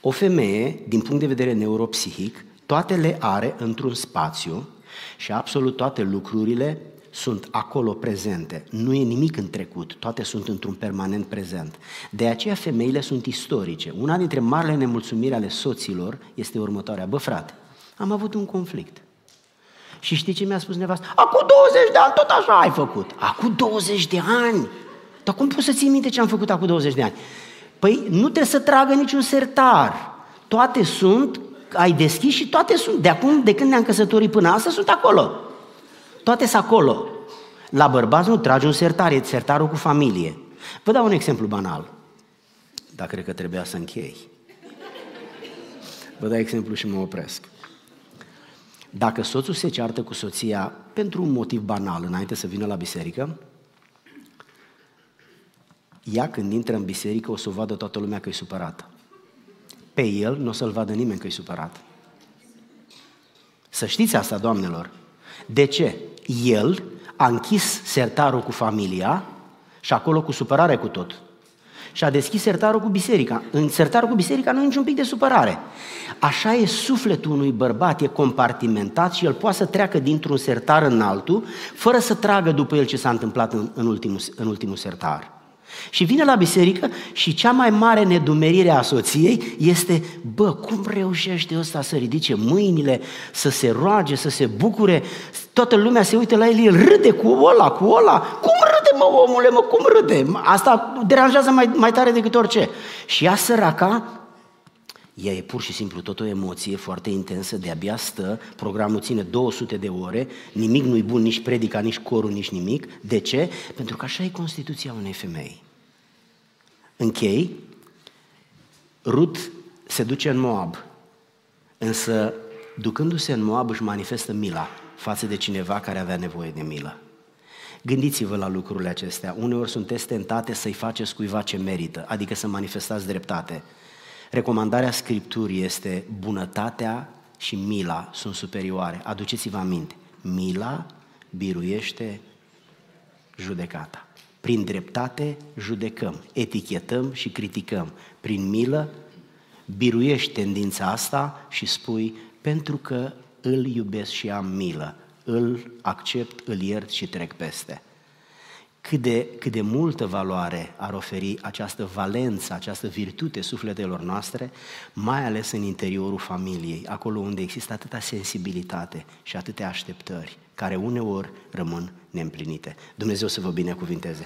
S1: O femeie, din punct de vedere neuropsihic, toate le are într-un spațiu și absolut toate lucrurile sunt acolo prezente. Nu e nimic în trecut, toate sunt într-un permanent prezent. De aceea femeile sunt istorice. Una dintre marile nemulțumiri ale soților este următoarea. Bă, frate, am avut un conflict. Și știi ce mi-a spus nevastă? Acum 20 de ani tot așa ai făcut. Acum 20 de ani? Dar cum poți să ții minte ce am făcut acum 20 de ani? Păi nu trebuie să tragă niciun sertar. Toate sunt, ai deschis și toate sunt. De acum, de când ne-am căsătorit până asta, sunt acolo. Toate sunt acolo. La bărbați nu tragi un sertar, e sertarul cu familie. Vă dau un exemplu banal. Dar cred că trebuia să închei. Vă dau exemplu și mă opresc. Dacă soțul se ceartă cu soția pentru un motiv banal înainte să vină la biserică, ea când intră în biserică o să o vadă toată lumea că e supărată. Pe el nu o să-l vadă nimeni că e supărat. Să știți asta, doamnelor. De ce? El a închis sertarul cu familia și acolo cu supărare cu tot și a deschis sertarul cu biserica. În sertarul cu biserica nu e niciun pic de supărare. Așa e sufletul unui bărbat, e compartimentat și el poate să treacă dintr-un sertar în altul, fără să tragă după el ce s-a întâmplat în, în, ultimul, în ultimul sertar. Și vine la biserică și cea mai mare nedumerire a soției este, bă, cum reușește ăsta să ridice mâinile, să se roage, să se bucure, toată lumea se uită la el, el râde cu ăla, cu ăla, cum râde mă omule, mă, cum râde? Asta deranjează mai, mai tare decât orice. Și ea săraca, ea e pur și simplu tot o emoție foarte intensă, de-abia stă, programul ține 200 de ore, nimic nu-i bun, nici predica, nici corul, nici nimic. De ce? Pentru că așa e constituția unei femei. Închei, Rut se duce în Moab, însă ducându-se în Moab își manifestă mila față de cineva care avea nevoie de milă. Gândiți-vă la lucrurile acestea. Uneori sunteți tentate să-i faceți cuiva ce merită, adică să manifestați dreptate. Recomandarea Scripturii este bunătatea și mila sunt superioare. Aduceți-vă aminte, mila biruiește judecata. Prin dreptate judecăm, etichetăm și criticăm. Prin milă biruiești tendința asta și spui, pentru că îl iubesc și am milă, îl accept, îl iert și trec peste. Cât de, cât de multă valoare ar oferi această valență, această virtute sufletelor noastre, mai ales în interiorul familiei, acolo unde există atâta sensibilitate și atâtea așteptări, care uneori rămân neîmplinite. Dumnezeu să vă binecuvinteze!